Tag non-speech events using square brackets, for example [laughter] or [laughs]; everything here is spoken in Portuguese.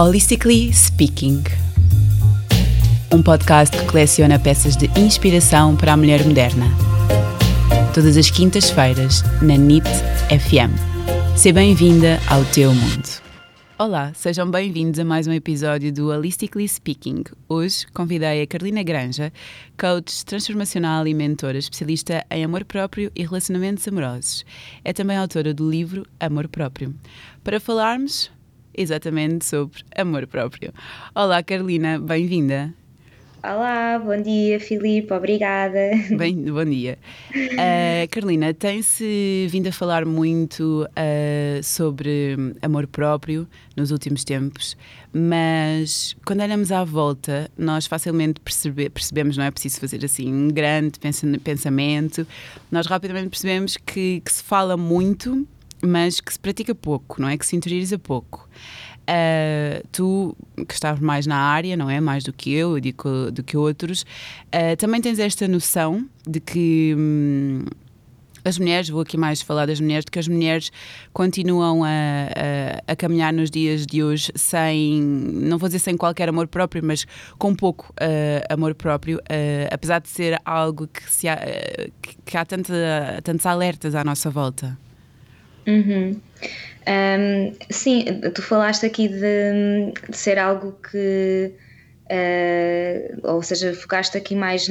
Holistically Speaking um podcast que coleciona peças de inspiração para a mulher moderna. Todas as quintas-feiras, na NIT FM. Seja bem-vinda ao teu mundo. Olá, sejam bem-vindos a mais um episódio do Holistically Speaking. Hoje convidei a Carolina Granja, coach transformacional e mentora especialista em amor próprio e relacionamentos amorosos. É também autora do livro Amor Próprio. Para falarmos exatamente sobre amor próprio. Olá, Carolina, bem-vinda. Olá, bom dia, Filipe, obrigada. [laughs] Bem, bom dia. Uh, Carolina, tem-se vindo a falar muito uh, sobre amor próprio nos últimos tempos, mas quando olhamos à volta, nós facilmente percebe, percebemos, não é preciso fazer assim um grande pensamento, nós rapidamente percebemos que, que se fala muito, mas que se pratica pouco, não é? Que se interioriza pouco. Uh, tu, que estás mais na área, não é? Mais do que eu, do que, do que outros, uh, também tens esta noção de que hum, as mulheres, vou aqui mais falar das mulheres, de que as mulheres continuam a, a, a, caminhar nos dias de hoje sem, não vou dizer sem qualquer amor próprio, mas com pouco uh, amor próprio, apesar de ser algo que, há, que há tantos alertas à nossa volta. Uhum. Um, sim, tu falaste aqui de, de ser algo que, uh, ou seja, focaste aqui mais